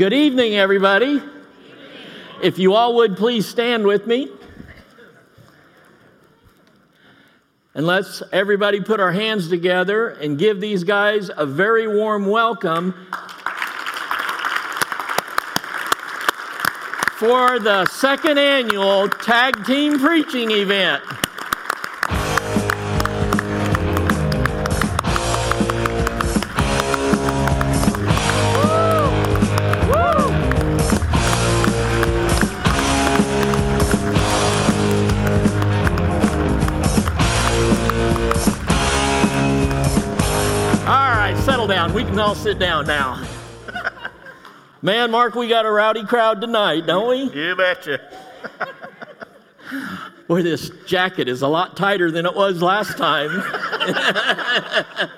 Good evening, everybody. If you all would please stand with me. And let's everybody put our hands together and give these guys a very warm welcome for the second annual tag team preaching event. All sit down now. Man, Mark, we got a rowdy crowd tonight, don't we? You betcha. Boy, this jacket is a lot tighter than it was last time.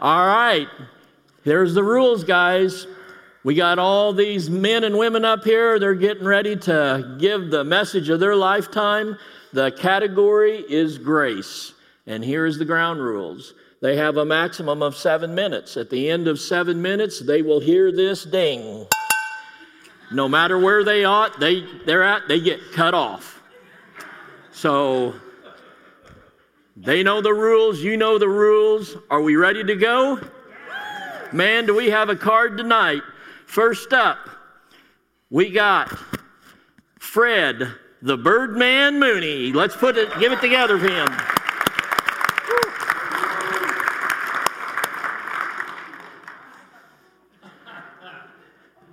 all right, there's the rules, guys. We got all these men and women up here. They're getting ready to give the message of their lifetime. The category is grace. And here's the ground rules they have a maximum of seven minutes. At the end of seven minutes, they will hear this ding. No matter where they are, they, they're at, they get cut off. So they know the rules, you know the rules. Are we ready to go? Man, do we have a card tonight? First up, we got Fred the Birdman Mooney. Let's put it, give it together for him.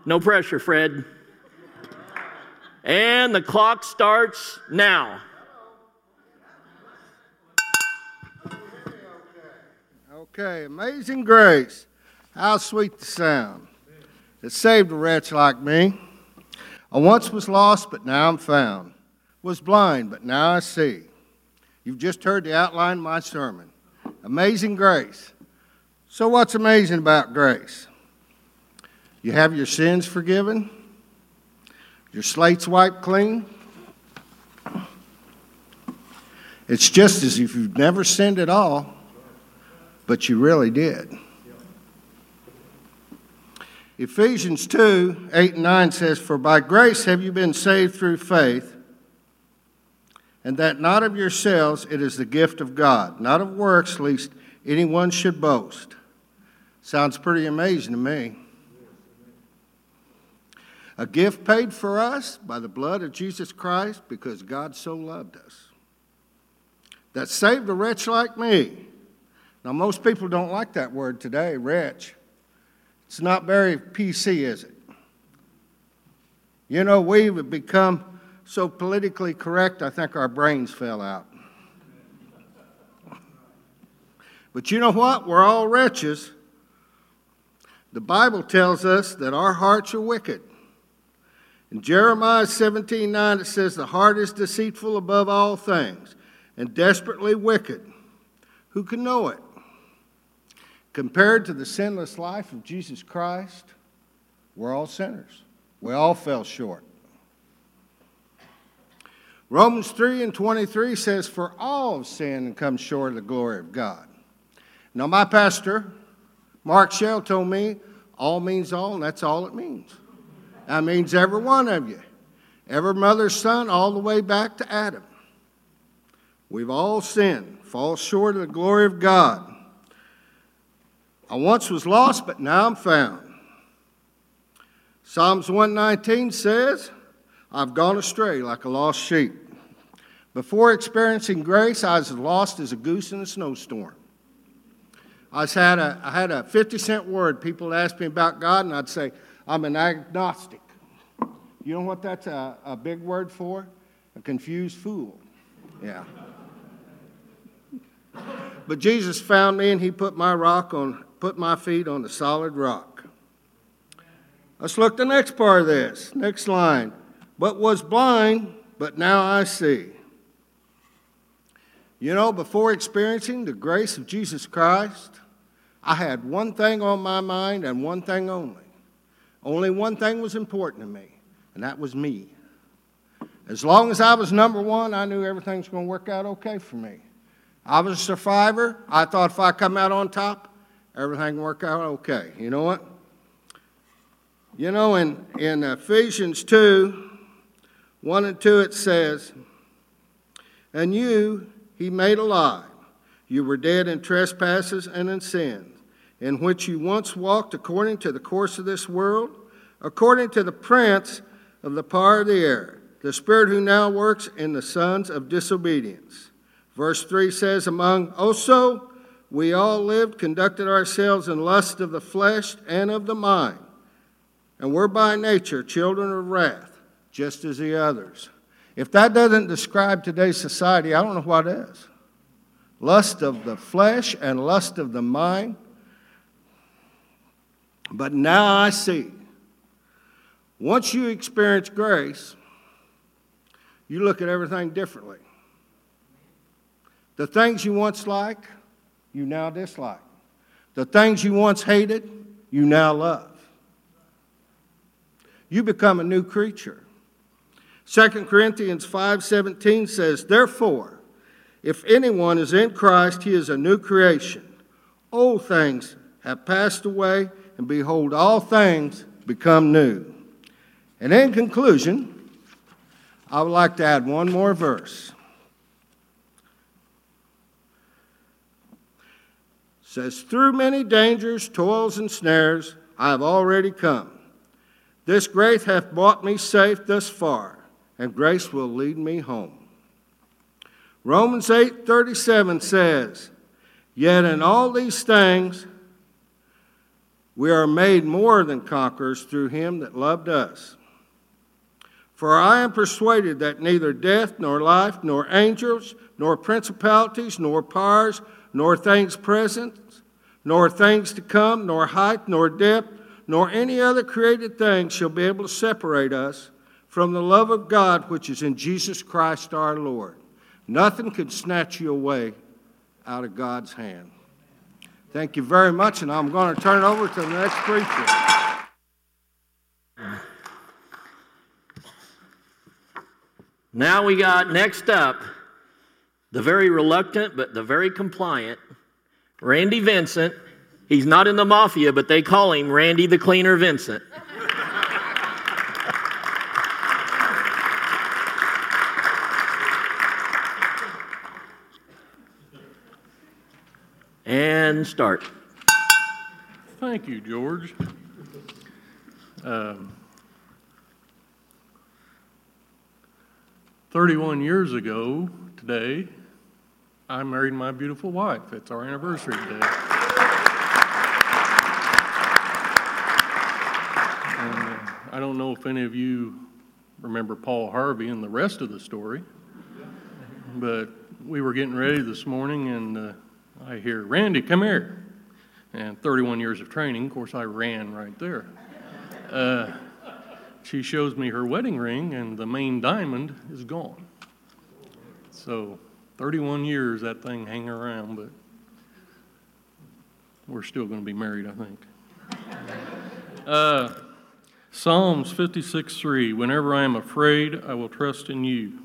No pressure, Fred. And the clock starts now. Okay, amazing grace. How sweet the sound. It saved a wretch like me. I once was lost, but now I'm found. Was blind, but now I see. You've just heard the outline of my sermon. Amazing grace. So, what's amazing about grace? You have your sins forgiven, your slate's wiped clean. It's just as if you've never sinned at all, but you really did. Ephesians 2 8 and 9 says, For by grace have you been saved through faith, and that not of yourselves, it is the gift of God, not of works, lest anyone should boast. Sounds pretty amazing to me. A gift paid for us by the blood of Jesus Christ because God so loved us. That saved a wretch like me. Now, most people don't like that word today, wretch. It's not very PC, is it? You know, we've become so politically correct, I think our brains fell out. But you know what? We're all wretches. The Bible tells us that our hearts are wicked. In Jeremiah 17 9, it says, The heart is deceitful above all things and desperately wicked. Who can know it? Compared to the sinless life of Jesus Christ, we're all sinners. We all fell short. Romans 3 and 23 says, For all have sinned and come short of the glory of God. Now, my pastor, Mark Shell, told me all means all, and that's all it means. That means every one of you, every mother's son, all the way back to Adam. We've all sinned, fall short of the glory of God. I once was lost, but now I'm found. Psalms 119 says, I've gone astray like a lost sheep. Before experiencing grace, I was lost as a goose in a snowstorm. I had a, I had a 50 cent word. People asked me about God, and I'd say, I'm an agnostic. You know what that's a, a big word for? A confused fool. Yeah. But Jesus found me and he put my rock on put my feet on the solid rock. Let's look the next part of this. Next line. But was blind, but now I see. You know, before experiencing the grace of Jesus Christ, I had one thing on my mind and one thing only. Only one thing was important to me, and that was me. As long as I was number one, I knew everything was going to work out okay for me. I was a survivor. I thought if I come out on top, everything would work out okay. You know what? You know, in, in Ephesians 2 1 and 2, it says, And you he made alive. You were dead in trespasses and in sins, in which you once walked according to the course of this world, according to the prince of the power of the air, the spirit who now works in the sons of disobedience. Verse 3 says, Among also we all lived, conducted ourselves in lust of the flesh and of the mind, and were by nature children of wrath, just as the others. If that doesn't describe today's society, I don't know what is. Lust of the flesh and lust of the mind. But now I see. Once you experience grace, you look at everything differently. The things you once liked, you now dislike. The things you once hated, you now love. You become a new creature. 2 Corinthians 5:17 says, "Therefore, if anyone is in Christ, he is a new creation. Old things have passed away, and behold, all things become new." And in conclusion, I would like to add one more verse. says, Through many dangers, toils, and snares, I have already come. This grace hath brought me safe thus far, and grace will lead me home. Romans 8 37 says, Yet in all these things we are made more than conquerors through him that loved us. For I am persuaded that neither death, nor life, nor angels, nor principalities, nor powers, nor things present, nor things to come, nor height, nor depth, nor any other created thing shall be able to separate us from the love of God which is in Jesus Christ our Lord. Nothing can snatch you away out of God's hand. Thank you very much, and I'm going to turn it over to the next preacher. Now we got next up the very reluctant but the very compliant Randy Vincent. He's not in the mafia, but they call him Randy the Cleaner Vincent. and start. Thank you, George. Um, 31 years ago today, I married my beautiful wife. It's our anniversary today. And, uh, I don't know if any of you remember Paul Harvey and the rest of the story, but we were getting ready this morning and uh, I hear, Randy, come here. And 31 years of training, of course, I ran right there. Uh, she shows me her wedding ring, and the main diamond is gone. So 31 years that thing hanging around, but we're still going to be married, I think. Uh, Psalms 56 3 Whenever I am afraid, I will trust in you.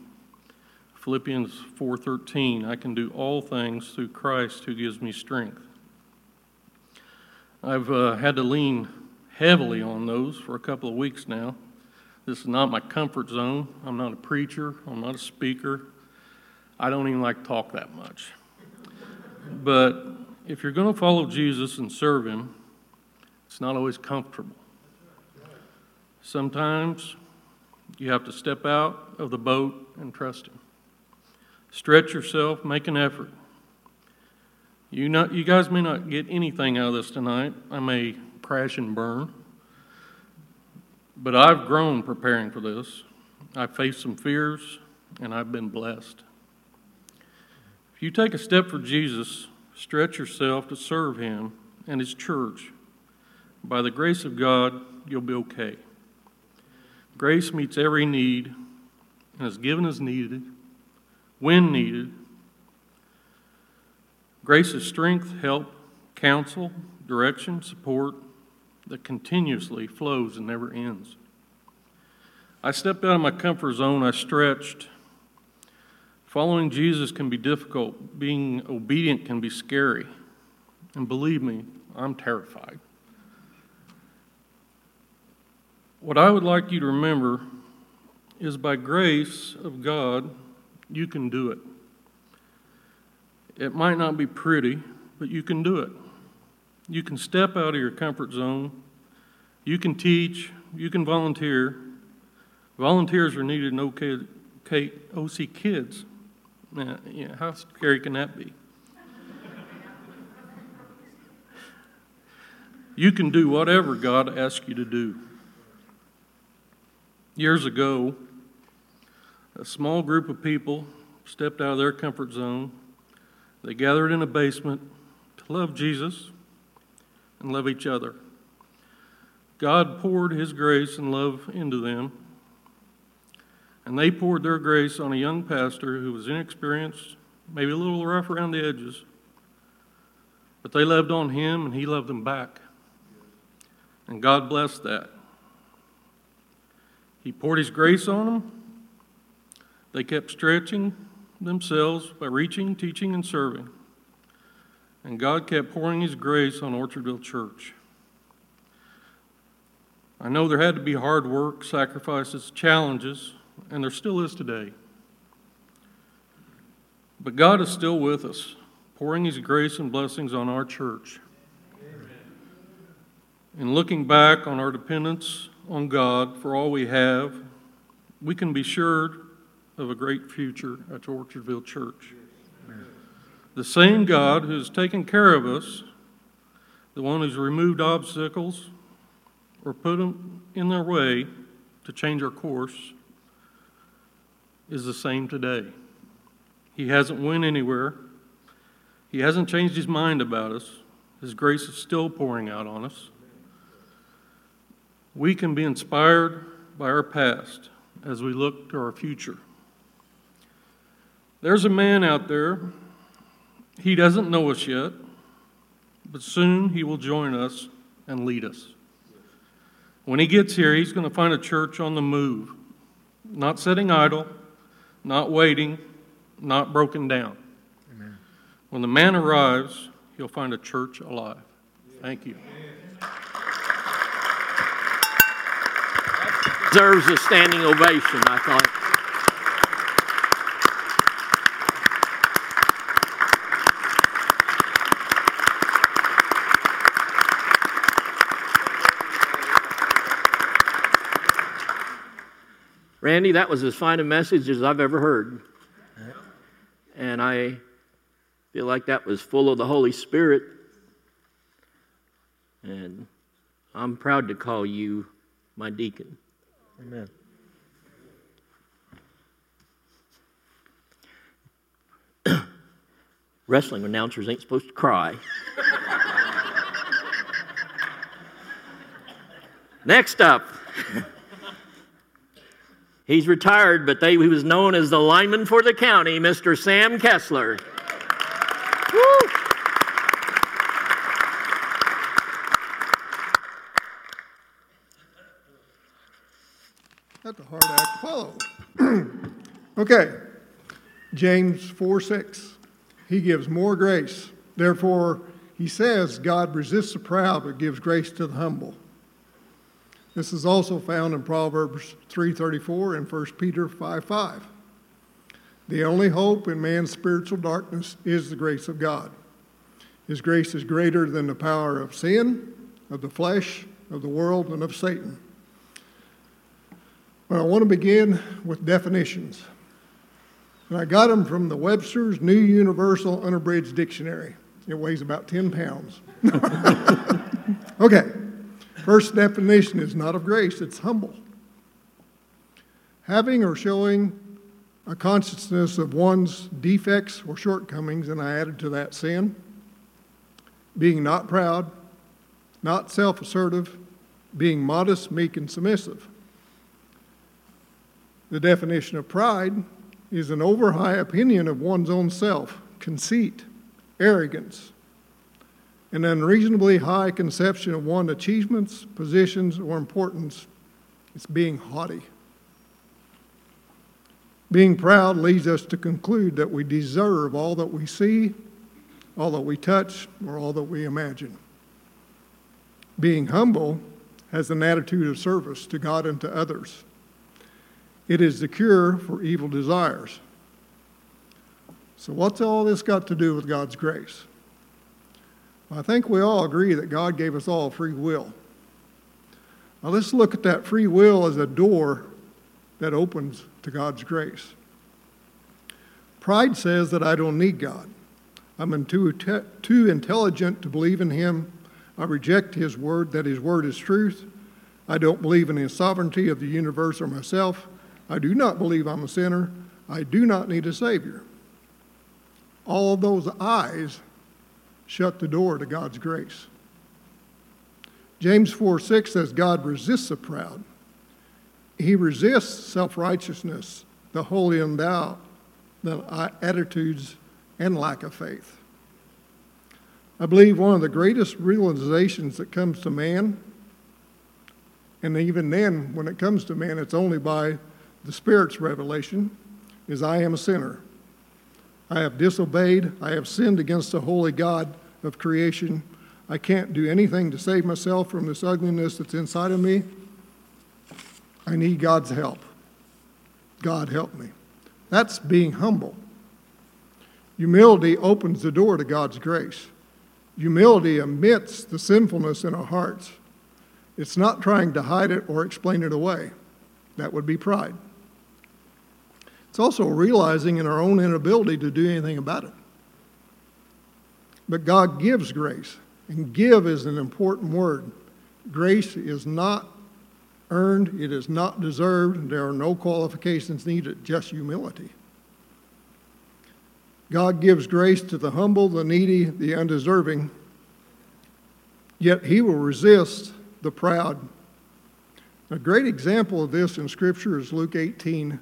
Philippians 4:13 I can do all things through Christ who gives me strength. I've uh, had to lean heavily on those for a couple of weeks now. This is not my comfort zone. I'm not a preacher, I'm not a speaker. I don't even like to talk that much. But if you're going to follow Jesus and serve Him, it's not always comfortable. Sometimes you have to step out of the boat and trust Him. Stretch yourself, make an effort. You, not, you guys may not get anything out of this tonight. I may crash and burn. But I've grown preparing for this. I've faced some fears, and I've been blessed. If you take a step for Jesus, stretch yourself to serve Him and His church, by the grace of God, you'll be okay. Grace meets every need and is given as needed, when needed. Grace is strength, help, counsel, direction, support that continuously flows and never ends. I stepped out of my comfort zone, I stretched, Following Jesus can be difficult, being obedient can be scary. And believe me, I'm terrified. What I would like you to remember is by grace of God, you can do it. It might not be pretty, but you can do it. You can step out of your comfort zone. You can teach. You can volunteer. Volunteers are needed in OK, OC Kids. Now, yeah, how scary can that be? you can do whatever God asks you to do. Years ago, a small group of people stepped out of their comfort zone. They gathered in a basement to love Jesus and love each other. God poured His grace and love into them, and they poured their grace on a young pastor who was inexperienced, maybe a little rough around the edges, but they loved on him and he loved them back. And God blessed that. He poured His grace on them. They kept stretching themselves by reaching, teaching, and serving. And God kept pouring His grace on Orchardville Church. I know there had to be hard work, sacrifices, challenges, and there still is today. But God is still with us, pouring His grace and blessings on our church. In looking back on our dependence on God for all we have, we can be sure of a great future at Orchardville Church. The same God who's taken care of us, the one who's removed obstacles or put them in their way to change our course, is the same today. He hasn't went anywhere. He hasn't changed his mind about us. His grace is still pouring out on us. We can be inspired by our past as we look to our future. There's a man out there, he doesn't know us yet, but soon he will join us and lead us. When he gets here, he's going to find a church on the move, not sitting idle, not waiting, not broken down. Amen. When the man arrives, he'll find a church alive. Thank you. deserves a standing ovation, I thought. Randy, that was as fine a message as I've ever heard. And I feel like that was full of the Holy Spirit. And I'm proud to call you my deacon. Amen. Wrestling announcers ain't supposed to cry. Next up, he's retired, but they, he was known as the lineman for the county, Mr. Sam Kessler. That's a hard act to follow. okay, James 4 6. He gives more grace. Therefore, he says, God resists the proud but gives grace to the humble. This is also found in Proverbs 3:34 and 1 Peter 5:5. 5. The only hope in man's spiritual darkness is the grace of God. His grace is greater than the power of sin, of the flesh, of the world, and of Satan. But I want to begin with definitions. And I got them from the Webster's New Universal Unabridged Dictionary. It weighs about 10 pounds. okay, first definition is not of grace, it's humble. Having or showing a consciousness of one's defects or shortcomings, and I added to that sin. Being not proud, not self assertive, being modest, meek, and submissive. The definition of pride is an over high opinion of one's own self, conceit, arrogance, an unreasonably high conception of one's achievements, positions, or importance. It's being haughty. Being proud leads us to conclude that we deserve all that we see, all that we touch, or all that we imagine. Being humble has an attitude of service to God and to others. It is the cure for evil desires. So, what's all this got to do with God's grace? I think we all agree that God gave us all free will. Now, let's look at that free will as a door that opens to God's grace. Pride says that I don't need God. I'm too, too intelligent to believe in Him. I reject His word, that His word is truth. I don't believe in the sovereignty of the universe or myself. I do not believe I'm a sinner. I do not need a Savior. All those eyes shut the door to God's grace. James 4 6 says, God resists the proud. He resists self righteousness, the holy and thou, the uh, attitudes, and lack of faith. I believe one of the greatest realizations that comes to man, and even then, when it comes to man, it's only by the Spirit's revelation, is I am a sinner. I have disobeyed. I have sinned against the holy God of creation. I can't do anything to save myself from this ugliness that's inside of me. I need God's help. God help me. That's being humble. Humility opens the door to God's grace. Humility admits the sinfulness in our hearts. It's not trying to hide it or explain it away. That would be pride. It's also realizing in our own inability to do anything about it. But God gives grace, and give is an important word. Grace is not earned, it is not deserved, there are no qualifications needed, just humility. God gives grace to the humble, the needy, the undeserving, yet he will resist the proud. A great example of this in Scripture is Luke 18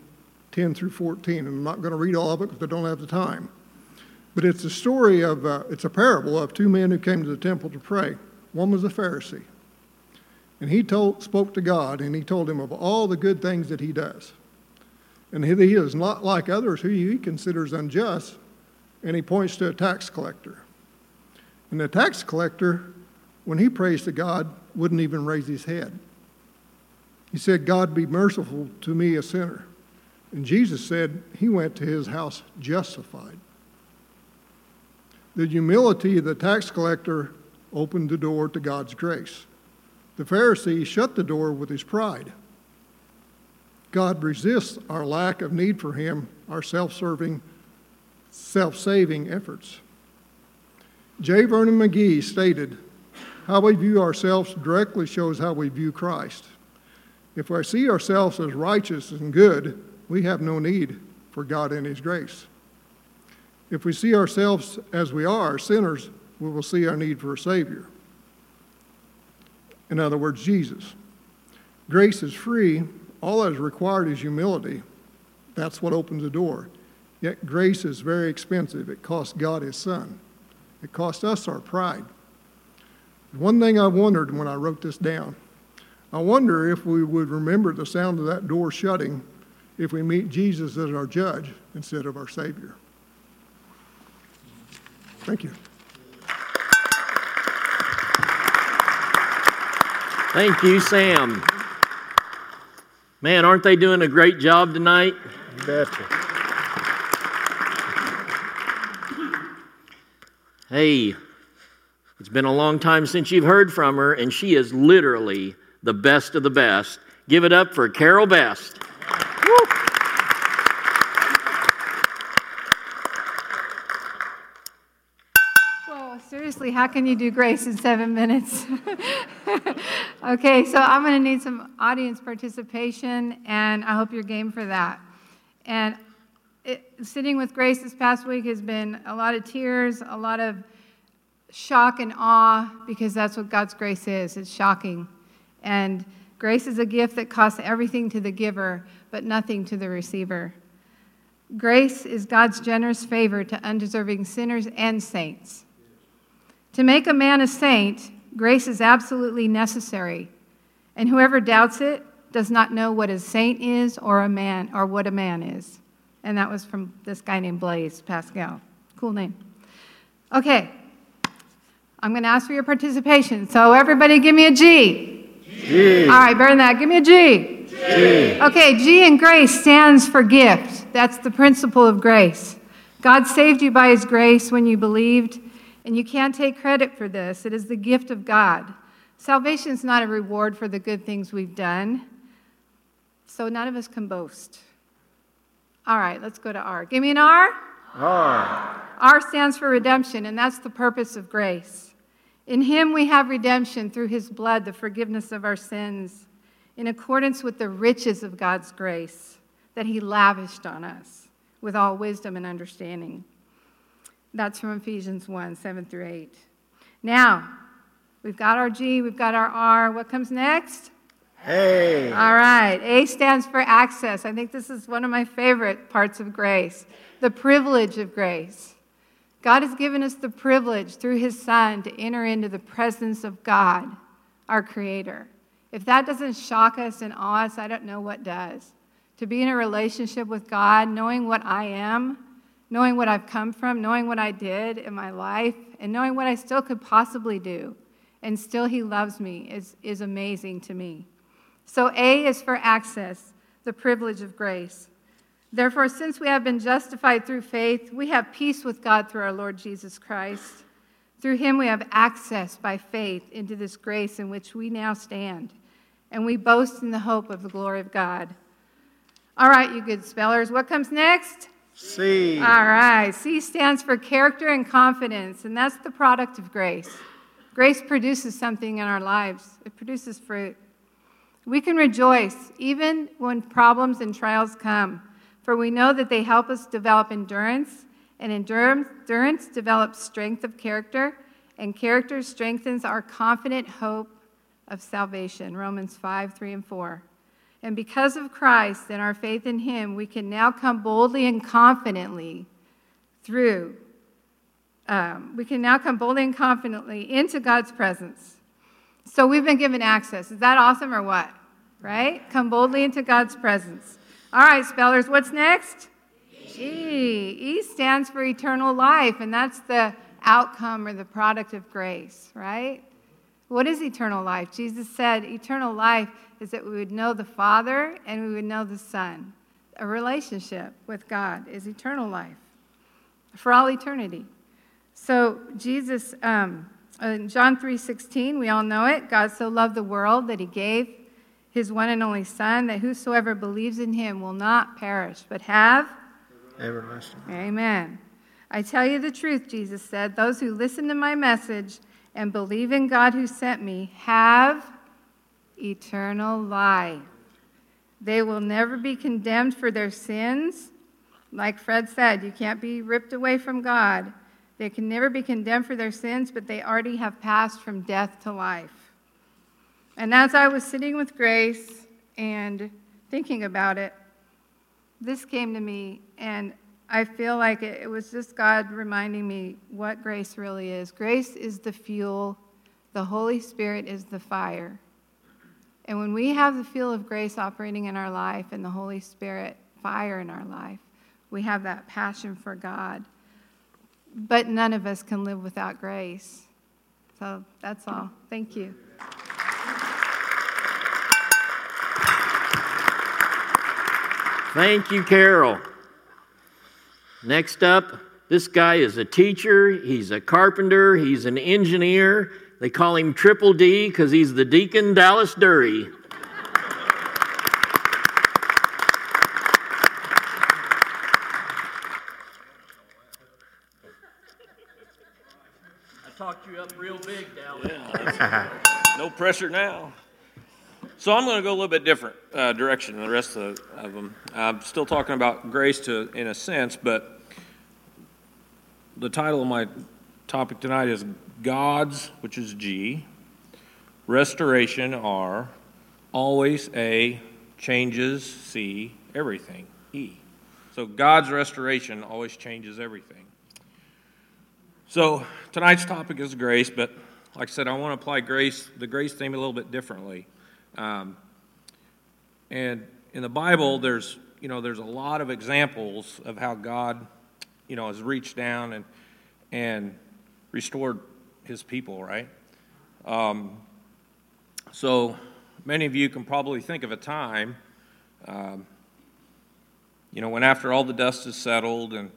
10 through 14. And I'm not going to read all of it because I don't have the time. But it's a story of, uh, it's a parable of two men who came to the temple to pray. One was a Pharisee. And he told, spoke to God and he told him of all the good things that he does. And he is not like others who he considers unjust. And he points to a tax collector. And the tax collector, when he prays to God, wouldn't even raise his head. He said, God, be merciful to me, a sinner. And Jesus said he went to his house justified. The humility of the tax collector opened the door to God's grace. The Pharisee shut the door with his pride. God resists our lack of need for him, our self serving, self saving efforts. J. Vernon McGee stated, How we view ourselves directly shows how we view Christ. If we see ourselves as righteous and good, we have no need for God and His grace. If we see ourselves as we are, sinners, we will see our need for a Savior. In other words, Jesus. Grace is free. All that is required is humility. That's what opens the door. Yet grace is very expensive. It cost God His Son. It cost us our pride. One thing I wondered when I wrote this down I wonder if we would remember the sound of that door shutting if we meet Jesus as our judge instead of our Savior. Thank you. Thank you, Sam. Man, aren't they doing a great job tonight? Betcha. Hey, it's been a long time since you've heard from her, and she is literally the best of the best. Give it up for Carol Best. Seriously, how can you do grace in seven minutes? okay, so I'm going to need some audience participation, and I hope you're game for that. And it, sitting with Grace this past week has been a lot of tears, a lot of shock and awe, because that's what God's grace is it's shocking. And grace is a gift that costs everything to the giver, but nothing to the receiver. Grace is God's generous favor to undeserving sinners and saints. To make a man a saint, grace is absolutely necessary. And whoever doubts it does not know what a saint is or a man or what a man is. And that was from this guy named Blaise Pascal. Cool name. Okay. I'm going to ask for your participation. So everybody give me a G. G. All right, better than that. Give me a G. G. Okay, G in grace stands for gift. That's the principle of grace. God saved you by his grace when you believed, and you can't take credit for this. It is the gift of God. Salvation is not a reward for the good things we've done, so none of us can boast. All right, let's go to R. Give me an R. R. R stands for redemption, and that's the purpose of grace. In him we have redemption through his blood, the forgiveness of our sins, in accordance with the riches of God's grace that he lavished on us with all wisdom and understanding. That's from Ephesians 1 7 through 8. Now, we've got our G, we've got our R. What comes next? Hey. All right. A stands for access. I think this is one of my favorite parts of grace the privilege of grace. God has given us the privilege through his Son to enter into the presence of God, our Creator. If that doesn't shock us and awe us, I don't know what does. To be in a relationship with God, knowing what I am, knowing what I've come from, knowing what I did in my life, and knowing what I still could possibly do, and still He loves me is, is amazing to me. So, A is for access, the privilege of grace. Therefore, since we have been justified through faith, we have peace with God through our Lord Jesus Christ. Through him, we have access by faith into this grace in which we now stand, and we boast in the hope of the glory of God. All right, you good spellers, what comes next? C. All right, C stands for character and confidence, and that's the product of grace. Grace produces something in our lives, it produces fruit. We can rejoice even when problems and trials come, for we know that they help us develop endurance, and endurance develops strength of character, and character strengthens our confident hope of salvation. Romans 5 3 and 4. And because of Christ and our faith in Him, we can now come boldly and confidently through. Um, we can now come boldly and confidently into God's presence. So we've been given access. Is that awesome or what? Right? Come boldly into God's presence. All right, spellers, what's next? E. E stands for eternal life, and that's the outcome or the product of grace, right? What is eternal life? Jesus said eternal life is that we would know the Father and we would know the Son. A relationship with God is eternal life for all eternity. So Jesus, um, in John 3:16, we all know it. God so loved the world that He gave His one and only Son, that whosoever believes in Him will not perish but have everlasting. Amen. I tell you the truth, Jesus said. Those who listen to my message and believe in God who sent me have eternal life. They will never be condemned for their sins. Like Fred said, you can't be ripped away from God. They can never be condemned for their sins, but they already have passed from death to life. And as I was sitting with Grace and thinking about it, this came to me, and I feel like it, was just God reminding me what grace really is. Grace is the fuel, the Holy Spirit is the fire. And when we have the fuel of grace operating in our life and the Holy Spirit fire in our life, we have that passion for God. But none of us can live without grace. So that's all. Thank you. Thank you, Carol. Next up, this guy is a teacher, he's a carpenter, he's an engineer. They call him Triple D because he's the Deacon Dallas Dury. I talked you up real big, Dallas. no pressure now. So I'm going to go a little bit different uh, direction than the rest of, of them. I'm still talking about grace to, in a sense, but the title of my topic tonight is God's, which is G, restoration, R, always A, changes, C, everything, E. So God's restoration always changes everything. So tonight's topic is grace, but like I said, I want to apply grace, the grace theme a little bit differently. Um, and in the Bible, there's you know there's a lot of examples of how God, you know, has reached down and and restored His people, right? Um, so many of you can probably think of a time, um, you know, when after all the dust is settled and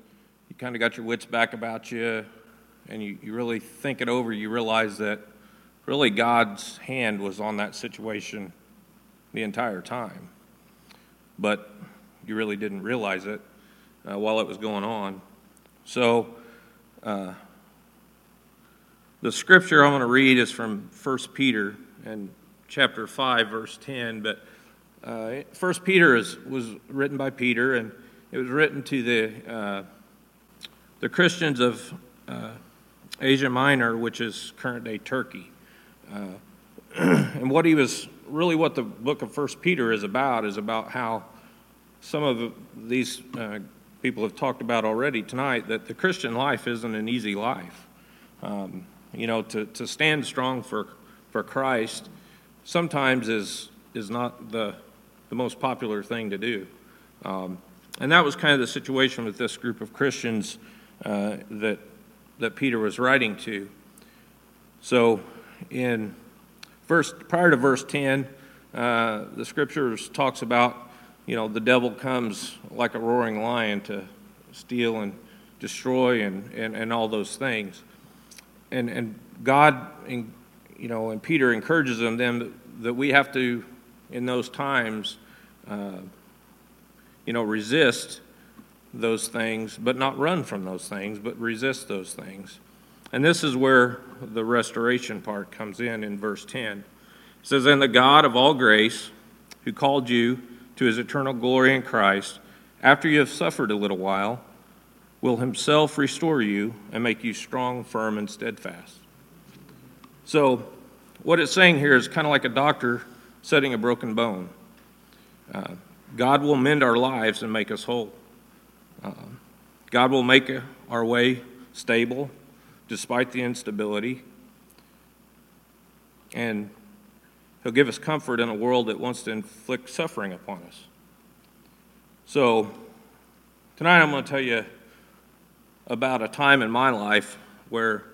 you kind of got your wits back about you and you, you really think it over, you realize that really God's hand was on that situation the entire time. But you really didn't realize it uh, while it was going on. So, uh, the scripture I'm going to read is from 1 Peter and chapter 5, verse 10. But uh, 1 Peter is, was written by Peter, and it was written to the, uh, the Christians of uh, Asia Minor, which is current day Turkey. Uh, and what he was really what the book of First Peter is about is about how some of these uh, people have talked about already tonight that the Christian life isn't an easy life. Um, you know, to, to stand strong for, for Christ sometimes is, is not the, the most popular thing to do. Um, and that was kind of the situation with this group of Christians uh, that, that Peter was writing to. So, in verse, prior to verse 10, uh, the scriptures talks about, you know, the devil comes like a roaring lion to steal and destroy and, and, and all those things. And, and God, and, you know, and Peter encourages them, them that we have to, in those times, uh, you know, resist those things, but not run from those things, but resist those things. And this is where the restoration part comes in in verse 10. It says, And the God of all grace, who called you to his eternal glory in Christ, after you have suffered a little while, will himself restore you and make you strong, firm, and steadfast. So, what it's saying here is kind of like a doctor setting a broken bone. Uh, God will mend our lives and make us whole. Uh, God will make our way stable despite the instability. And He'll give us comfort in a world that wants to inflict suffering upon us. So, tonight I'm going to tell you about a time in my life where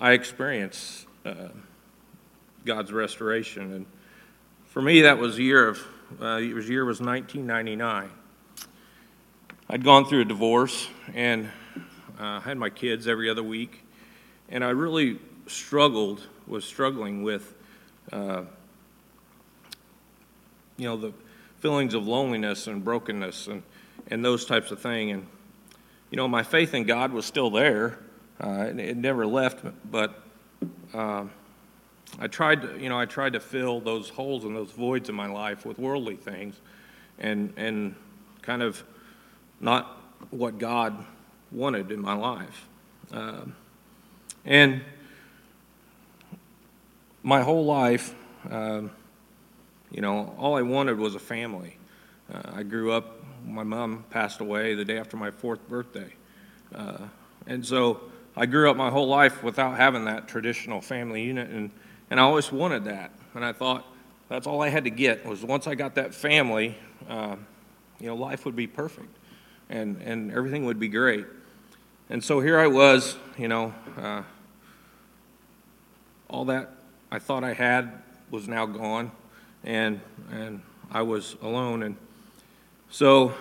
I experienced uh, God's restoration. And for me, that was the year of, uh, was year was 1999. I'd gone through a divorce and uh, had my kids every other week, and I really struggled, was struggling with, uh, you know, the feelings of loneliness and brokenness and, and those types of thing. And, you know, my faith in God was still there. Uh, it, it, never left, but uh, I tried to, you know, I tried to fill those holes and those voids in my life with worldly things and, and kind of not what God wanted in my life. Uh, and my whole life, uh, you know, all I wanted was a family. Uh, I grew up, my mom passed away the day after my fourth birthday. Uh, and so I grew up my whole life without having that traditional family unit, and, and I always wanted that. And I thought that's all I had to get was once I got that family, uh, you know, life would be perfect and, and everything would be great. And so here I was, you know, uh, all that I thought I had was now gone, and and I was alone. And so,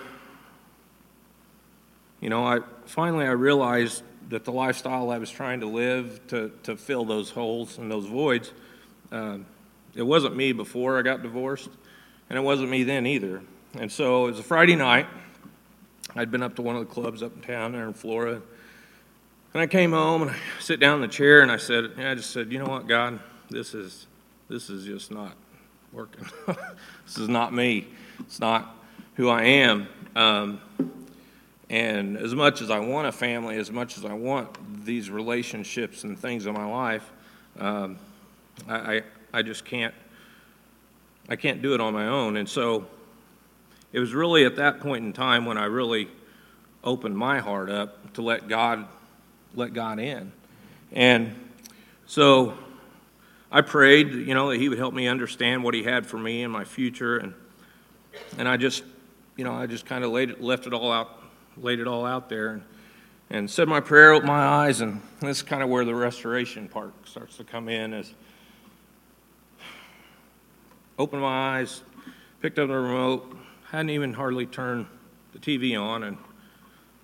you know, I finally I realized that the lifestyle I was trying to live to to fill those holes and those voids, uh, it wasn't me before I got divorced, and it wasn't me then either. And so it was a Friday night. I'd been up to one of the clubs up in town there in Florida. And I came home and I sit down in the chair and I said, I just said, you know what, God, this is this is just not working. this is not me. It's not who I am. Um, and as much as I want a family, as much as I want these relationships and things in my life, um, I, I, I just can't. I can't do it on my own. And so it was really at that point in time when I really opened my heart up to let God let God in. And so I prayed, you know, that He would help me understand what He had for me and my future, and and I just, you know, I just kind of laid it, left it all out, laid it all out there, and, and said my prayer, opened my eyes, and this is kind of where the restoration part starts to come in. Is opened my eyes, picked up the remote, hadn't even hardly turned the TV on, and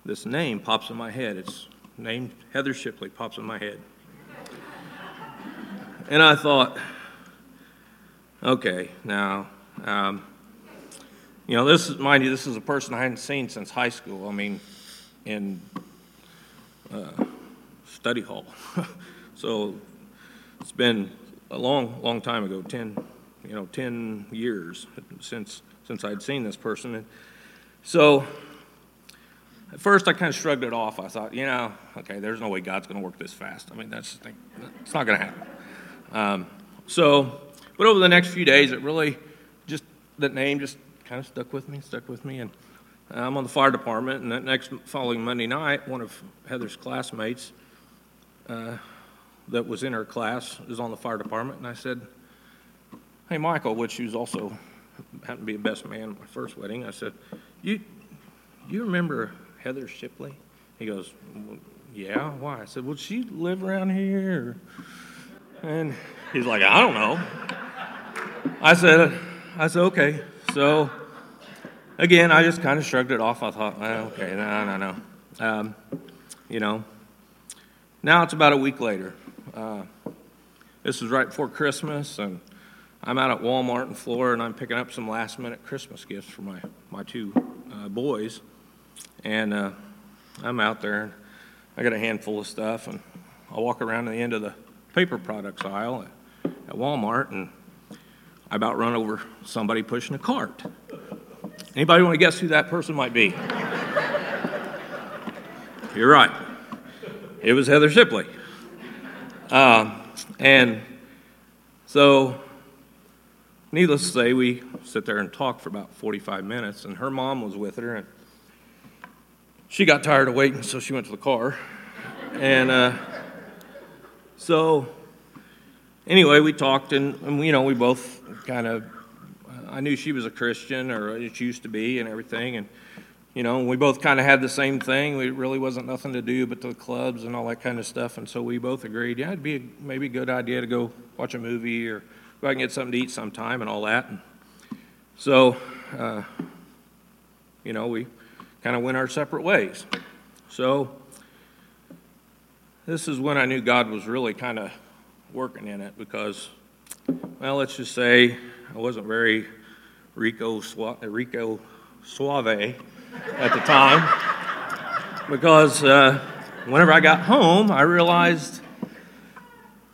this name pops in my head. It's named Heather Shipley, pops in my head. And I thought, okay, now, um, you know, this is, mind you, this is a person I hadn't seen since high school. I mean, in uh, study hall. so it's been a long, long time ago 10, you know, 10 years since, since I'd seen this person. And so at first I kind of shrugged it off. I thought, you know, okay, there's no way God's going to work this fast. I mean, that's, it's not going to happen. Um, so, but over the next few days, it really just, that name just kind of stuck with me, stuck with me. And I'm on the fire department, and that next following Monday night, one of Heather's classmates uh, that was in her class is on the fire department, and I said, "Hey, Michael," which was also happened to be a best man at my first wedding. I said, "You, you remember Heather Shipley?" He goes, well, "Yeah, why?" I said, "Would she live around here?" And he's like, "I don't know." I said, "I said okay." So again, I just kind of shrugged it off. I thought, okay, no, no, no. Um, you know, now it's about a week later. Uh, this is right before Christmas, and I'm out at Walmart in Florida, and I'm picking up some last minute Christmas gifts for my, my two uh, boys. And uh, I'm out there, and I got a handful of stuff, and I walk around to the end of the paper products aisle at, Walmart, and I about run over somebody pushing a cart. Anybody want to guess who that person might be? You're right. It was Heather Shipley. Uh, and so, needless to say, we sit there and talk for about 45 minutes, and her mom was with her, and she got tired of waiting, so she went to the car. And uh, so, anyway, we talked, and, and you know, we both kind of I knew she was a Christian, or it used to be, and everything. And you know, we both kind of had the same thing. It really wasn't nothing to do but the clubs and all that kind of stuff. And so we both agreed, yeah, it'd be a, maybe a good idea to go watch a movie or go out and get something to eat sometime and all that. And so, uh, you know, we kind of went our separate ways. So this is when I knew God was really kind of working in it because, well, let's just say I wasn't very Rico, Rico Suave at the time because uh, whenever I got home, I realized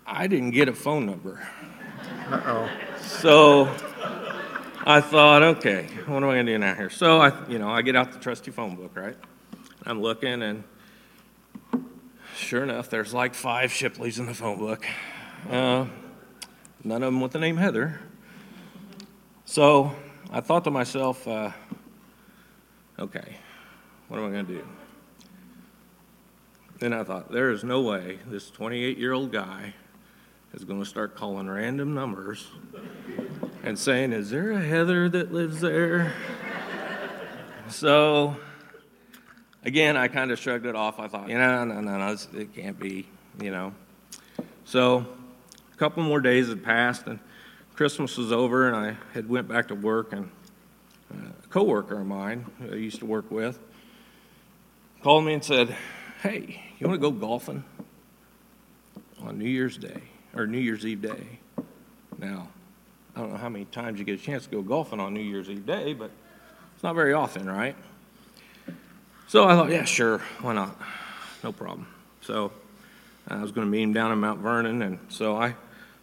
I didn't get a phone number. Uh oh. So I thought, okay, what am I going to do now here? So I, you know, I get out the trusty phone book, right? I'm looking, and sure enough, there's like five Shipleys in the phone book. Uh, none of them with the name Heather. So I thought to myself, uh, okay, what am I going to do? Then I thought, there is no way this 28 year old guy is going to start calling random numbers and saying, Is there a Heather that lives there? so, again, I kind of shrugged it off. I thought, you know, no, no, no, it can't be, you know. So, a couple more days had passed, and Christmas was over and I had went back to work and a coworker of mine who I used to work with called me and said, "Hey, you want to go golfing on New Year's Day or New Year's Eve day?" Now, I don't know how many times you get a chance to go golfing on New Year's Eve day, but it's not very often, right? So I thought, yeah, sure, why not? No problem. So I was going to meet him down in Mount Vernon, and so I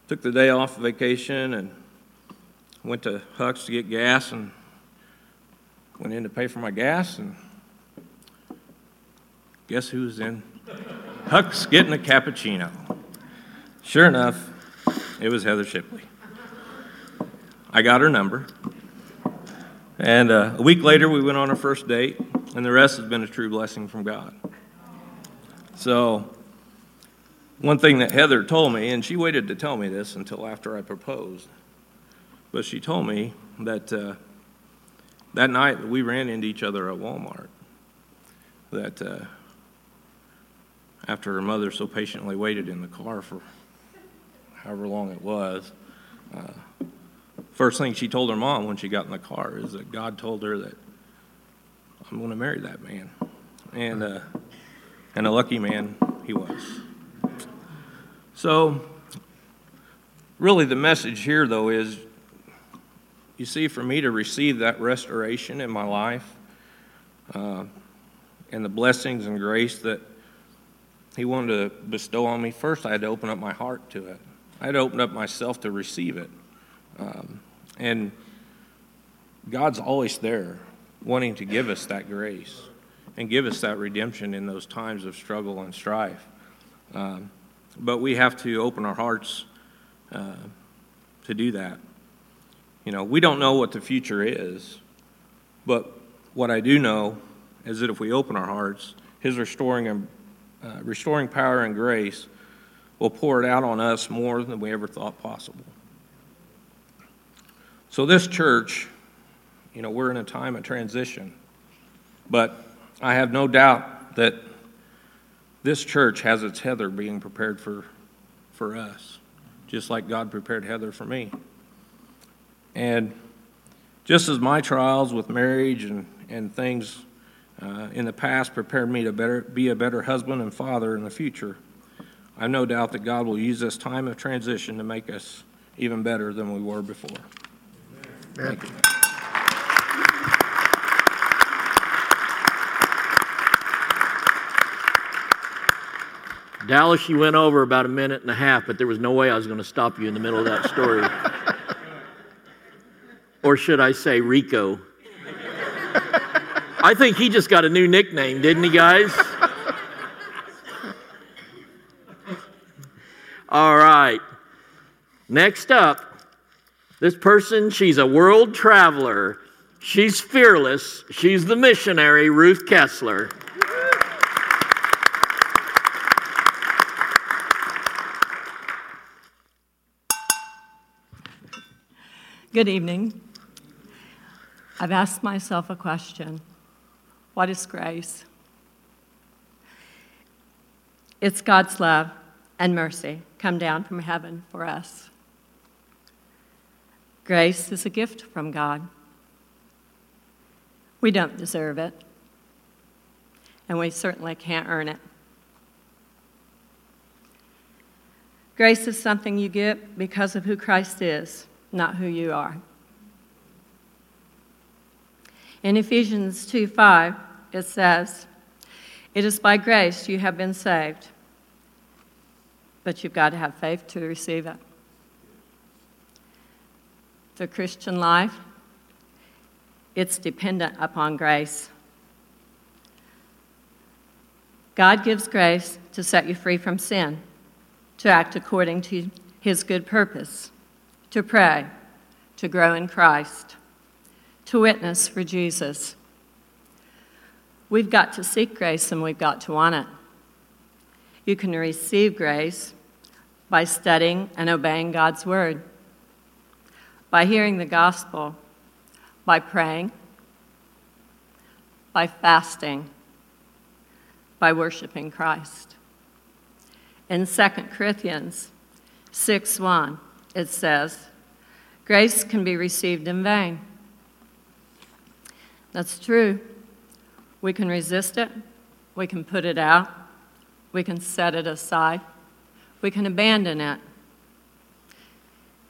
took the day off vacation and went to Huck's to get gas and went in to pay for my gas and guess who's in Huck's getting a cappuccino. Sure enough, it was Heather Shipley. I got her number. And uh, a week later, we went on our first date, and the rest has been a true blessing from God. So, one thing that Heather told me, and she waited to tell me this until after I proposed, but she told me that uh, that night we ran into each other at Walmart. That uh, after her mother so patiently waited in the car for however long it was, uh, first thing she told her mom when she got in the car is that God told her that I'm going to marry that man. And, uh, and a lucky man he was. So, really, the message here, though, is you see, for me to receive that restoration in my life uh, and the blessings and grace that He wanted to bestow on me, first I had to open up my heart to it. I had to open up myself to receive it. Um, and God's always there, wanting to give us that grace and give us that redemption in those times of struggle and strife. Um, but we have to open our hearts uh, to do that. You know, we don't know what the future is, but what I do know is that if we open our hearts, His restoring and uh, restoring power and grace will pour it out on us more than we ever thought possible. So, this church, you know, we're in a time of transition, but I have no doubt that this church has its Heather being prepared for, for us, just like God prepared Heather for me. And just as my trials with marriage and, and things uh, in the past prepared me to better, be a better husband and father in the future, I have no doubt that God will use this time of transition to make us even better than we were before. Thank you. Dallas, you went over about a minute and a half, but there was no way I was going to stop you in the middle of that story. or should I say Rico? I think he just got a new nickname, didn't he, guys? All right. Next up, this person, she's a world traveler. She's fearless. She's the missionary, Ruth Kessler. Good evening. I've asked myself a question What is grace? It's God's love and mercy come down from heaven for us. Grace is a gift from God. We don't deserve it, and we certainly can't earn it. Grace is something you get because of who Christ is not who you are. In Ephesians 2 5, it says, It is by grace you have been saved, but you've got to have faith to receive it. The Christian life, it's dependent upon grace. God gives grace to set you free from sin, to act according to his good purpose to pray, to grow in Christ, to witness for Jesus. We've got to seek grace and we've got to want it. You can receive grace by studying and obeying God's word, by hearing the gospel, by praying, by fasting, by worshiping Christ. In 2 Corinthians 6 1, it says, grace can be received in vain. That's true. We can resist it, we can put it out, we can set it aside, we can abandon it.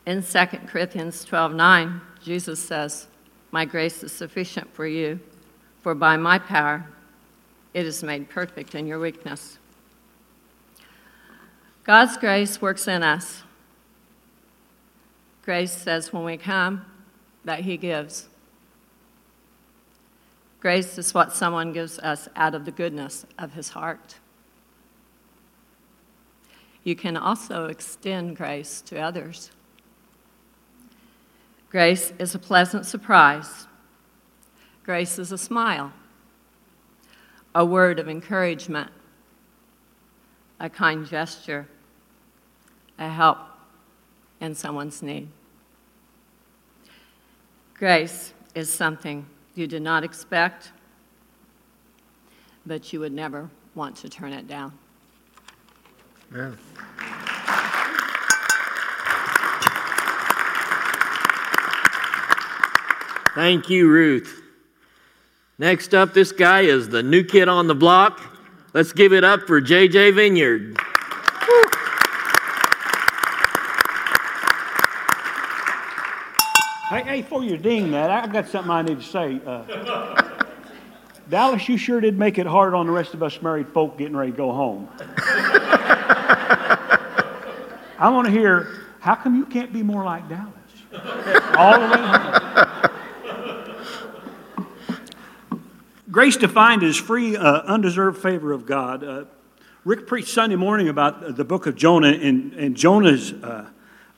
In 2 Corinthians 12 9, Jesus says, My grace is sufficient for you, for by my power it is made perfect in your weakness. God's grace works in us Grace says when we come that He gives. Grace is what someone gives us out of the goodness of His heart. You can also extend grace to others. Grace is a pleasant surprise. Grace is a smile, a word of encouragement, a kind gesture, a help in someone's need. Grace is something you did not expect, but you would never want to turn it down. Yeah. Thank you, Ruth. Next up, this guy is the new kid on the block. Let's give it up for JJ Vineyard. Hey, hey, before you ding that, I've got something I need to say. Uh, Dallas, you sure did make it hard on the rest of us married folk getting ready to go home. I want to hear, how come you can't be more like Dallas? All the way home. Grace defined as free, uh, undeserved favor of God. Uh, Rick preached Sunday morning about the book of Jonah, and, and Jonah's uh,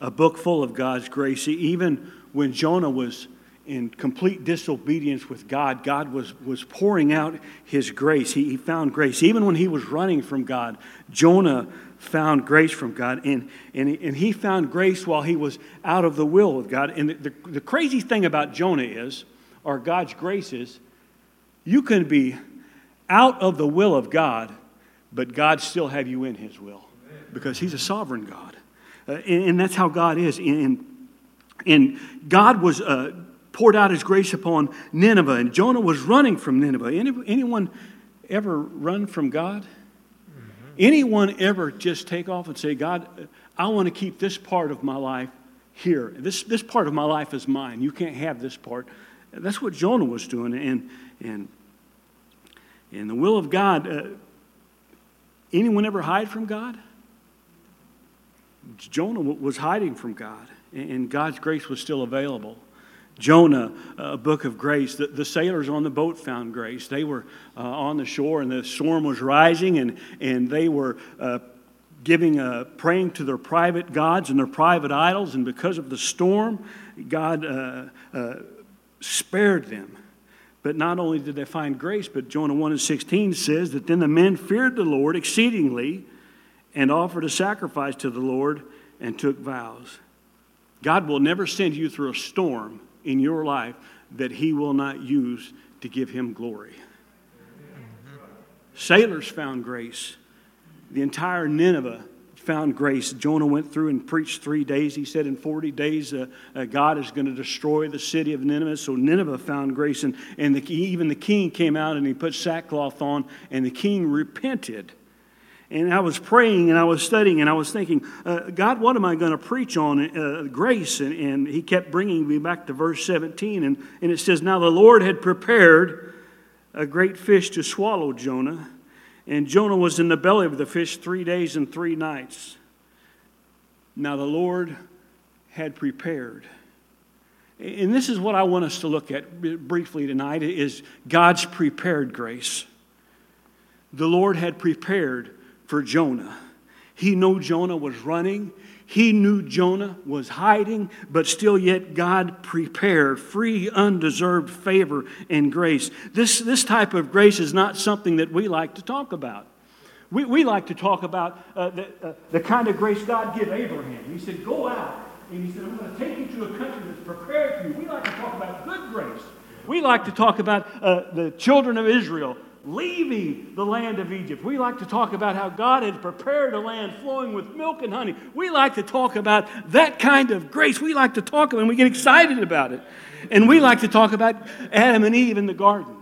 a book full of God's grace. He Even when Jonah was in complete disobedience with God, God was, was pouring out his grace. He, he found grace. Even when he was running from God, Jonah found grace from God. And, and, he, and he found grace while he was out of the will of God. And the, the, the crazy thing about Jonah is, or God's grace is, you can be out of the will of God, but God still have you in his will because he's a sovereign God. Uh, and, and, that's how God is. And, and God was uh, poured out his grace upon Nineveh, and Jonah was running from Nineveh. Any, anyone ever run from God? Mm-hmm. Anyone ever just take off and say, God, I want to keep this part of my life here. This, this part of my life is mine. You can't have this part. That's what Jonah was doing. And, and, and the will of God, uh, anyone ever hide from God? Jonah was hiding from God, and God's grace was still available. Jonah, a book of grace. The, the, sailors on the boat found grace. They were uh, on the shore, and the storm was rising, and, and they were uh, giving, uh, praying to their private gods and their private idols. And because of the storm, God uh, uh, spared them. But not only did they find grace, but Jonah 1 and 16 says that then the men feared the Lord exceedingly and offered a sacrifice to the Lord and took vows. God will never send you through a storm in your life that He will not use to give Him glory. Sailors found grace. The entire Nineveh found grace. Jonah went through and preached three days. He said in 40 days, uh, uh, God is going to destroy the city of Nineveh. So Nineveh found grace. And, and the, even the king came out and he put sackcloth on, and the king repented. And I was praying and I was studying and I was thinking, uh, God, what am I going to preach on? Uh, grace. And, and, he kept bringing me back to verse 17. And, and it says, Now the Lord had prepared a great fish to swallow Jonah. And Jonah was in the belly of the fish three days and three nights. Now the Lord had prepared. And this is what I want us to look at briefly tonight is God's prepared grace. The Lord had prepared for Jonah. He knew Jonah was running. He knew Jonah was hiding, but still, yet God prepared free, undeserved favor and grace. This, this type of grace is not something that we like to talk about. We, we like to talk about uh, the, uh, the kind of grace God gave Abraham. He said, Go out. And he said, I'm going to take you to a country that's prepared for you. We like to talk about good grace. We like to talk about uh, the children of Israel leaving the land of Egypt. We like to talk about how God had prepared a land flowing with milk and honey. We like to talk about that kind of grace. We like to talk about it and we get excited about it. And we like to talk about Adam and Eve in the garden.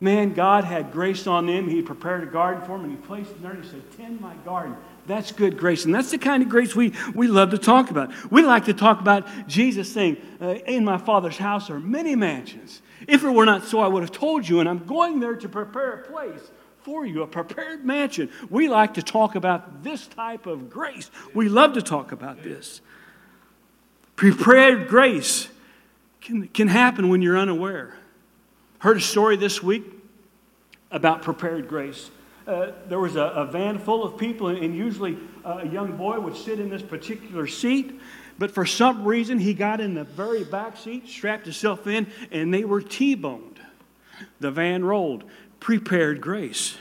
Man, God had grace on them. He prepared a garden for them and He placed them there and He said, Tend my garden. That's good grace. And that's the kind of grace we, we love to talk about. We like to talk about Jesus saying, uh, In my Father's house are many mansions. If it were not so, I would have told you, and I'm going there to prepare a place for you, a prepared mansion. We like to talk about this type of grace. We love to talk about this. Prepared grace can, can happen when you're unaware. Heard a story this week about prepared grace. Uh, there was a, a, van full of people, and usually a young boy would sit in this particular seat. But for some reason, he got in the very back seat, strapped himself in, and they were T boned. The van rolled. Prepared grace.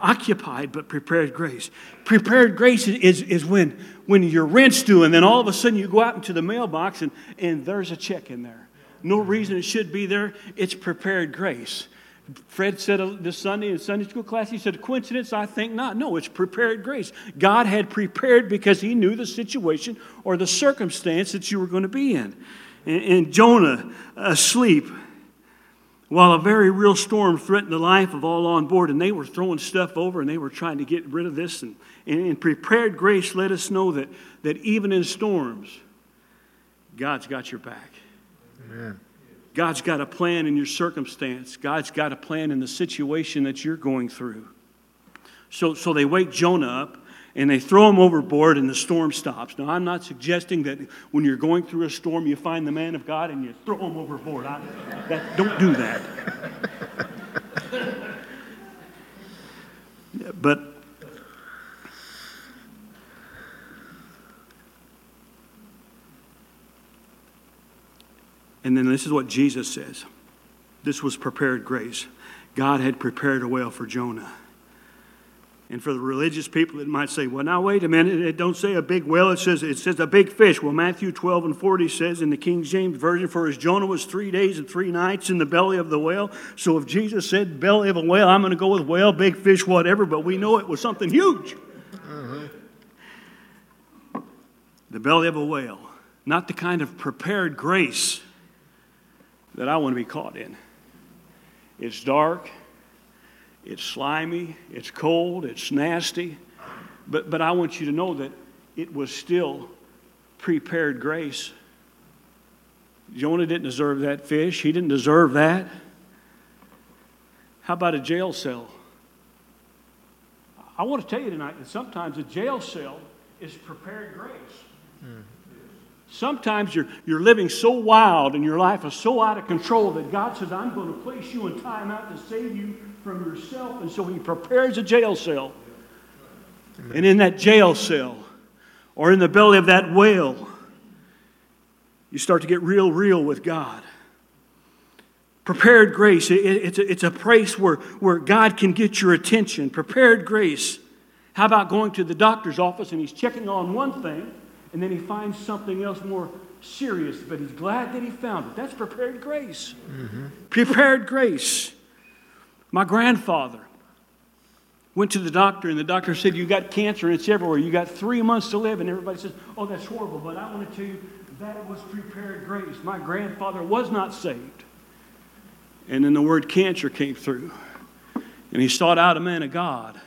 Occupied, but prepared grace. Prepared grace is, is when, when your rent's due, and then all of a sudden you go out into the mailbox and, and there's a check in there. No reason it should be there. It's prepared grace. Fred said uh, this Sunday in Sunday school class, he said, coincidence? I think not. No, it's prepared grace. God had prepared because he knew the situation or the circumstance that you were going to be in. and, and Jonah asleep while a very real storm threatened the life of all on board, and they were throwing stuff over and they were trying to get rid of this. And, and prepared grace let us know that, that even in storms, God's got your back. Amen. God's got a plan in your circumstance. God's got a plan in the situation that you're going through. So, so they wake Jonah up and they throw him overboard and the storm stops. Now, I'm not suggesting that when you're going through a storm, you find the man of God and you throw him overboard. I, that, don't do that. but and then this is what Jesus says. This was prepared grace. God had prepared a whale for Jonah. And for the religious people that might say, well, now wait a minute, it don't say a big whale, it says it says a big fish. Well, Matthew 12 and 40 says in the King James Version, for as Jonah was three days and three nights in the belly of the whale. So if Jesus said belly of a whale, I'm going to go with whale, big fish, whatever, but we know it was something huge. Uh-huh. The belly of a whale, not the kind of prepared grace that I want to be caught in. It's dark, it's slimy, it's cold, it's nasty. But, but I want you to know that it was still prepared grace. Jonah didn't deserve that fish, he didn't deserve that. How about a jail cell? I want to tell you tonight that sometimes a jail cell is prepared grace. Mm. Sometimes you're, you're living so wild and your life is so out of control that God says, I'm going to place you in time out to save you from yourself. And so he prepares a jail cell. And in that jail cell, or in the belly of that whale, you start to get real, real with God. Prepared grace, it, it's, a, it's a place where, where God can get your attention. Prepared grace. How about going to the doctor's office and he's checking on one thing, and then he finds something else more serious, but he's glad that he found it? That's prepared grace. Mm-hmm. Prepared grace. My grandfather went to the doctor, and the doctor said, You got cancer and it's everywhere. You got three months to live. And everybody says, Oh, that's horrible. But I want to tell you, that was prepared grace. My grandfather was not saved. And then the word cancer came through. And he sought out a man of God,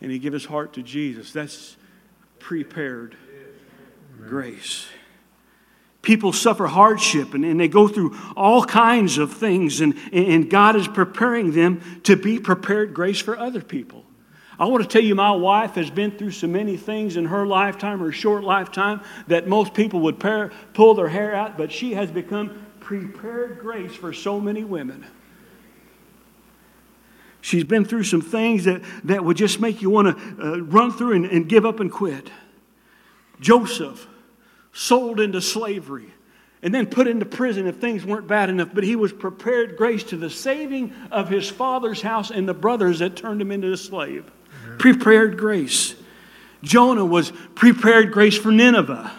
and he gave his heart to Jesus. That's prepared grace. People suffer hardship and, and they go through all kinds of things, and, and God is preparing them to be prepared grace for other people. I want to tell you, my wife has been through so many things in her lifetime, her short lifetime, that most people would pair, pull their hair out, but she has become prepared grace for so many women. She's been through some things that, that would just make you want to uh, run through and, and give up and quit. Joseph sold into slavery, and then put into prison if things weren't bad enough. But he was prepared grace to the saving of his father's house and the brothers that turned him into a slave. Mm-hmm. Prepared grace. Jonah was prepared grace for Nineveh.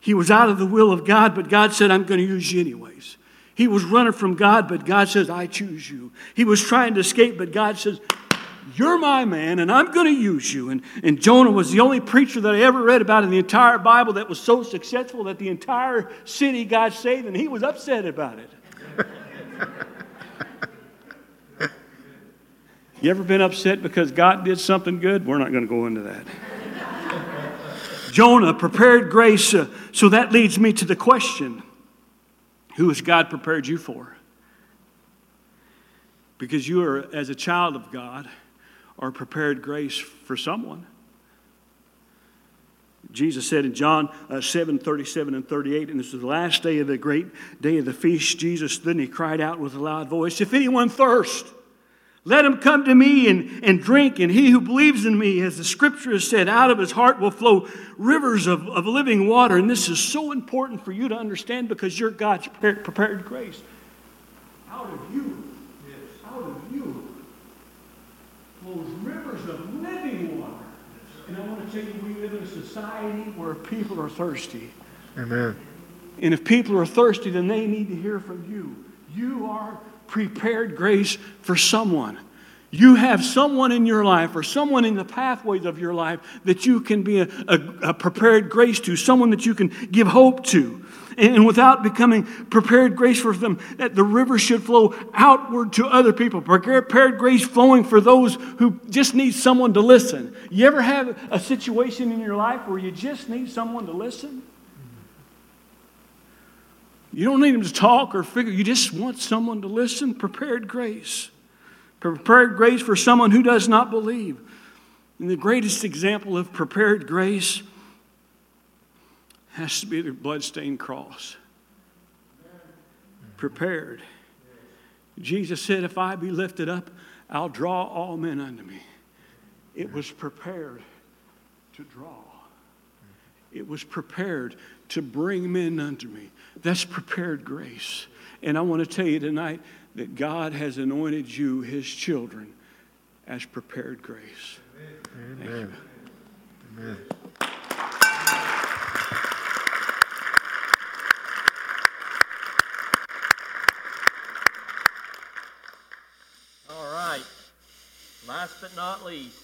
He was out of the will of God, but God said, I'm going to use you anyways. He was running from God, but God says, I choose you. He was trying to escape, but God says, you're my man, and I'm going to use you. And, and Jonah was the only preacher that I ever read about in the entire Bible that was so successful that the entire city got saved, and he was upset about it. you ever been upset because God did something good? We're not going to go into that. Jonah prepared grace, uh, so that leads me to the question who has God prepared you for? Because you are, as a child of God, or prepared grace for someone. Jesus said in John uh, 7 37 and 38, and this is the last day of the great day of the feast, Jesus then he cried out with a loud voice, If anyone thirst, let him come to me and, and drink, and he who believes in me, as the scripture has said, out of his heart will flow rivers of, of living water. And this is so important for you to understand because you're God's prepared grace. Out of you flows rivers of living water. And I want to tell you, we live in a society where people are thirsty. Amen. And if people are thirsty, then they need to hear from you. You are prepared grace for someone. You have someone in your life or someone in the pathways of your life that you can be a, a, a prepared grace to, someone that you can give hope to. And without becoming prepared grace for them, that the river should flow outward to other people. Prepared grace flowing for those who just need someone to listen. You ever have a situation in your life where you just need someone to listen? You don't need them to talk or figure, you just want someone to listen. Prepared grace. Prepared grace for someone who does not believe. And the greatest example of prepared grace has to be the bloodstained cross. Prepared. Jesus said, If I be lifted up, I'll draw all men unto me. It was prepared to draw, it was prepared to bring men unto me. That's prepared grace. And I want to tell you tonight that God has anointed you, his children, as prepared grace. Amen. Amen. All right. Last but not least,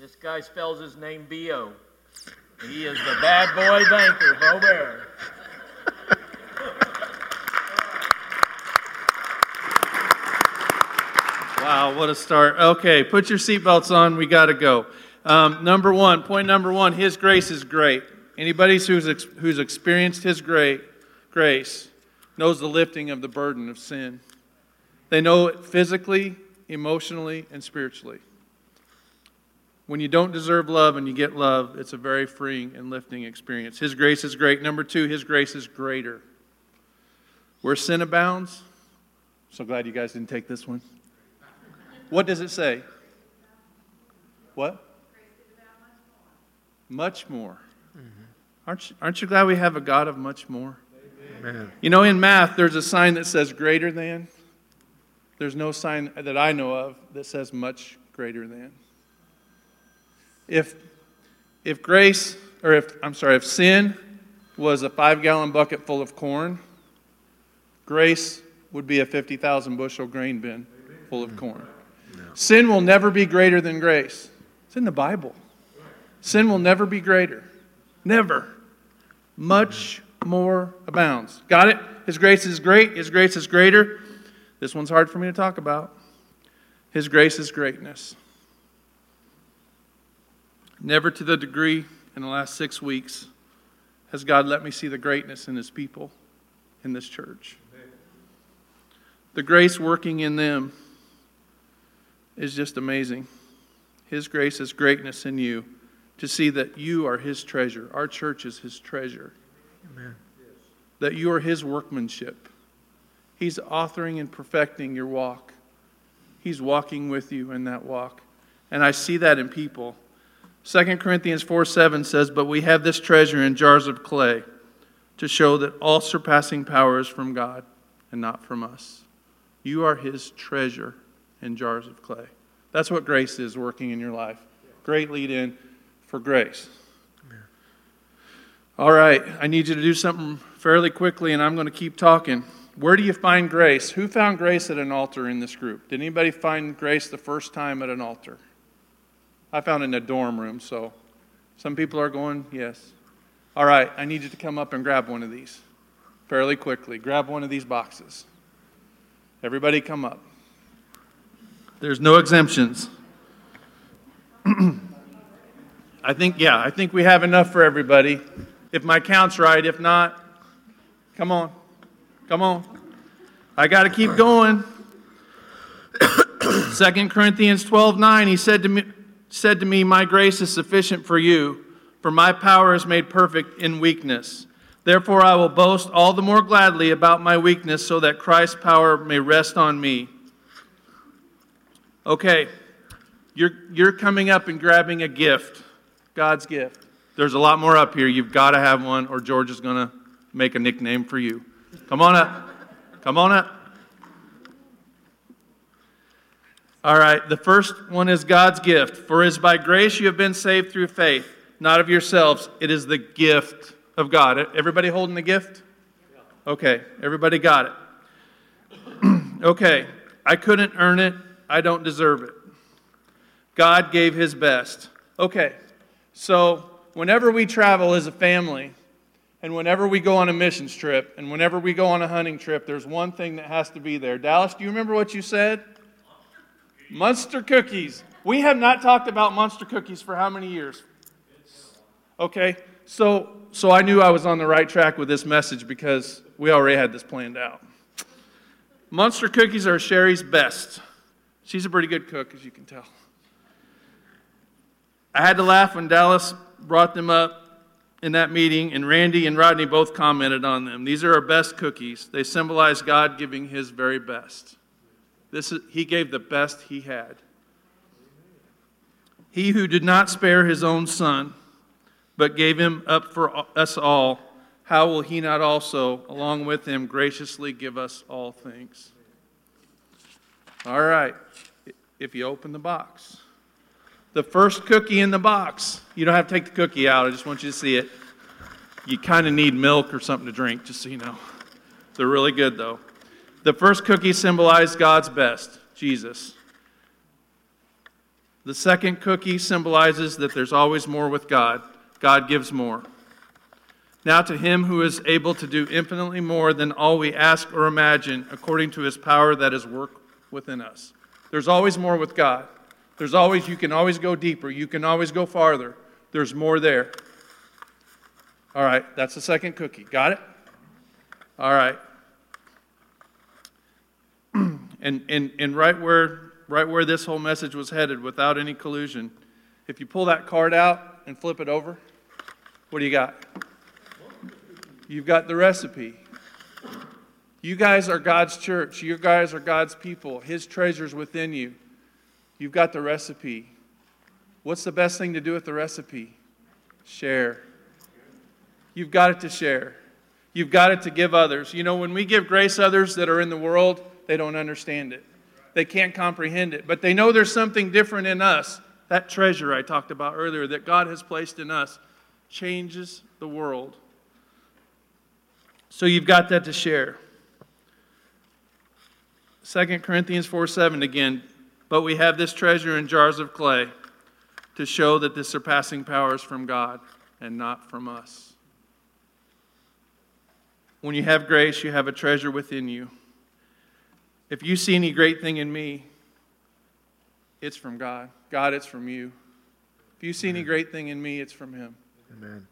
this guy spells his name B-O. He is the bad boy banker, Bo Bear. Wow, what a start. Okay, put your seatbelts on. We got to go. Um, number one, point number one, His grace is great. Anybody who's, ex- who's experienced His great grace knows the lifting of the burden of sin. They know it physically, emotionally, and spiritually. When you don't deserve love and you get love, it's a very freeing and lifting experience. His grace is great. Number two, His grace is greater. Where sin abounds, so glad you guys didn't take this one. What does it say? What? Much more. Mm-hmm. Aren't, you, aren't you glad we have a God of much more? Amen. You know, in math, there's a sign that says greater than. There's no sign that I know of that says much greater than. If, if grace, or if, I'm sorry, if sin was a five gallon bucket full of corn, grace would be a 50,000 bushel grain bin full of corn. Sin will never be greater than grace. It's in the Bible. Sin will never be greater. Never. Much more abounds. Got it? His grace is great. His grace is greater. This one's hard for me to talk about. His grace is greatness. Never to the degree in the last six weeks has God let me see the greatness in His people in this church. The grace working in them is just amazing. His grace is greatness in you to see that you are His treasure. Our church is His treasure. Amen. That you are His workmanship. He's authoring and perfecting your walk. He's walking with you in that walk. And I see that in people. 2 Corinthians 4 7 says, But we have this treasure in jars of clay to show that all surpassing power is from God and not from us. You are His treasure in jars of clay. That's what grace is working in your life. Great lead in for grace. All right, I need you to do something fairly quickly, and I'm going to keep talking. Where do you find grace? Who found grace at an altar in this group? Did anybody find grace the first time at an altar? I found it in a dorm room, so some people are going, yes. All right, I need you to come up and grab one of these fairly quickly. Grab one of these boxes. Everybody come up. There's no exemptions. I think, yeah, I think we have enough for everybody. If my count's right, if not, come on. Come on. I got to keep going. 2 Corinthians 12 9, he said to, me, said to me, My grace is sufficient for you, for my power is made perfect in weakness. Therefore, I will boast all the more gladly about my weakness, so that Christ's power may rest on me. Okay, you're, you're coming up and grabbing a gift, God's gift. There's a lot more up here. You've got to have one, or George is going to make a nickname for you. Come on up. Come on up. All right, the first one is God's gift. For it is by grace you have been saved through faith, not of yourselves. It is the gift of God. Everybody holding the gift? Okay, everybody got it. okay, I couldn't earn it. I don't deserve it. God gave his best. Okay, so whenever we travel as a family, And whenever we go on a missions trip and whenever we go on a hunting trip, there's one thing that has to be there. Dallas, do you remember what you said? Monster cookies. We have not talked about monster cookies for how many years? Okay, so so I knew I was on the right track with this message because we already had this planned out. Monster cookies are Sherry's best. She's a pretty good cook, as you can tell. I had to laugh when Dallas brought them up in that meeting, and Randy and Rodney both commented on them. These are our best cookies. They symbolize God giving His very best. This is, he gave the best He had. He who did not spare His own Son, but gave Him up for us all, how will He not also, along with Him, graciously give us all things? All right, if you open the box the first cookie in the box. You don't have to take the cookie out, I just want you to see it. You kind of need milk or something to drink, just so you know. They're really good, though. The first cookie symbolized God's best, Jesus. The second cookie symbolizes that there's always more with God. God gives more. Now, to him who is able to do infinitely more than all we ask or imagine, according to his power that is work within us. There's always more with God. There's always, you can always go deeper. You can always go farther. There's more there. All right, that's the second cookie. Got it? All right. and, and, and right where right where this whole message was headed without any collusion, if you pull that card out and flip it over, what do you got? You've got the recipe. You guys are God's church. You guys are God's people. His treasures within you. You've got the recipe. What's the best thing to do with the recipe? Share. You've got it to share. You've got it to give others. You know, when we give grace others that are in the world, they don't understand it. They can't comprehend it, but they know there's something different in us. That treasure I talked about earlier that God has placed in us changes the world. So you've got that to share. 2 Corinthians 4 7 again. But we have this treasure in jars of clay to show that this surpassing power is from God and not from us. When you have grace, you have a treasure within you. If you see any great thing in me, it's from God. God, it's from you. If you see any great thing in me, it's from Him. Amen.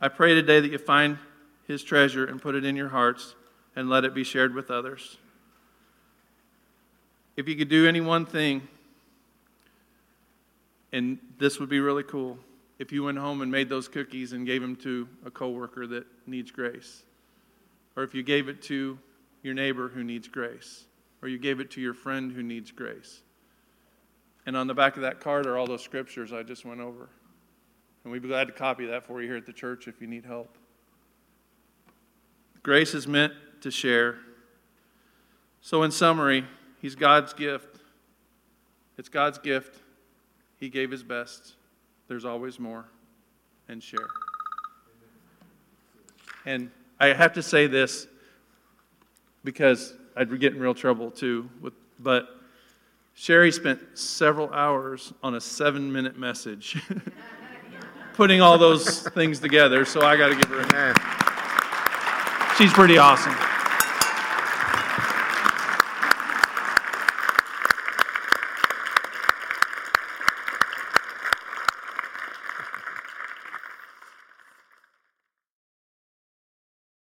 I pray today that you find His treasure and put it in your hearts and let it be shared with others. If you could do any one thing, and this would be really cool, if you went home and made those cookies and gave them to a coworker that needs grace, or if you gave it to your neighbor who needs grace, or you gave it to your friend who needs grace. And on the back of that card are all those scriptures I just went over. And we'd be glad to copy that for you here at the church if you need help. Grace is meant to share. So, in summary, He's God's gift. It's God's gift. He gave his best. There's always more. And share. And I have to say this because I'd get in real trouble too. With, but Sherry spent several hours on a seven minute message putting all those things together, so I got to give her a hand. She's pretty awesome.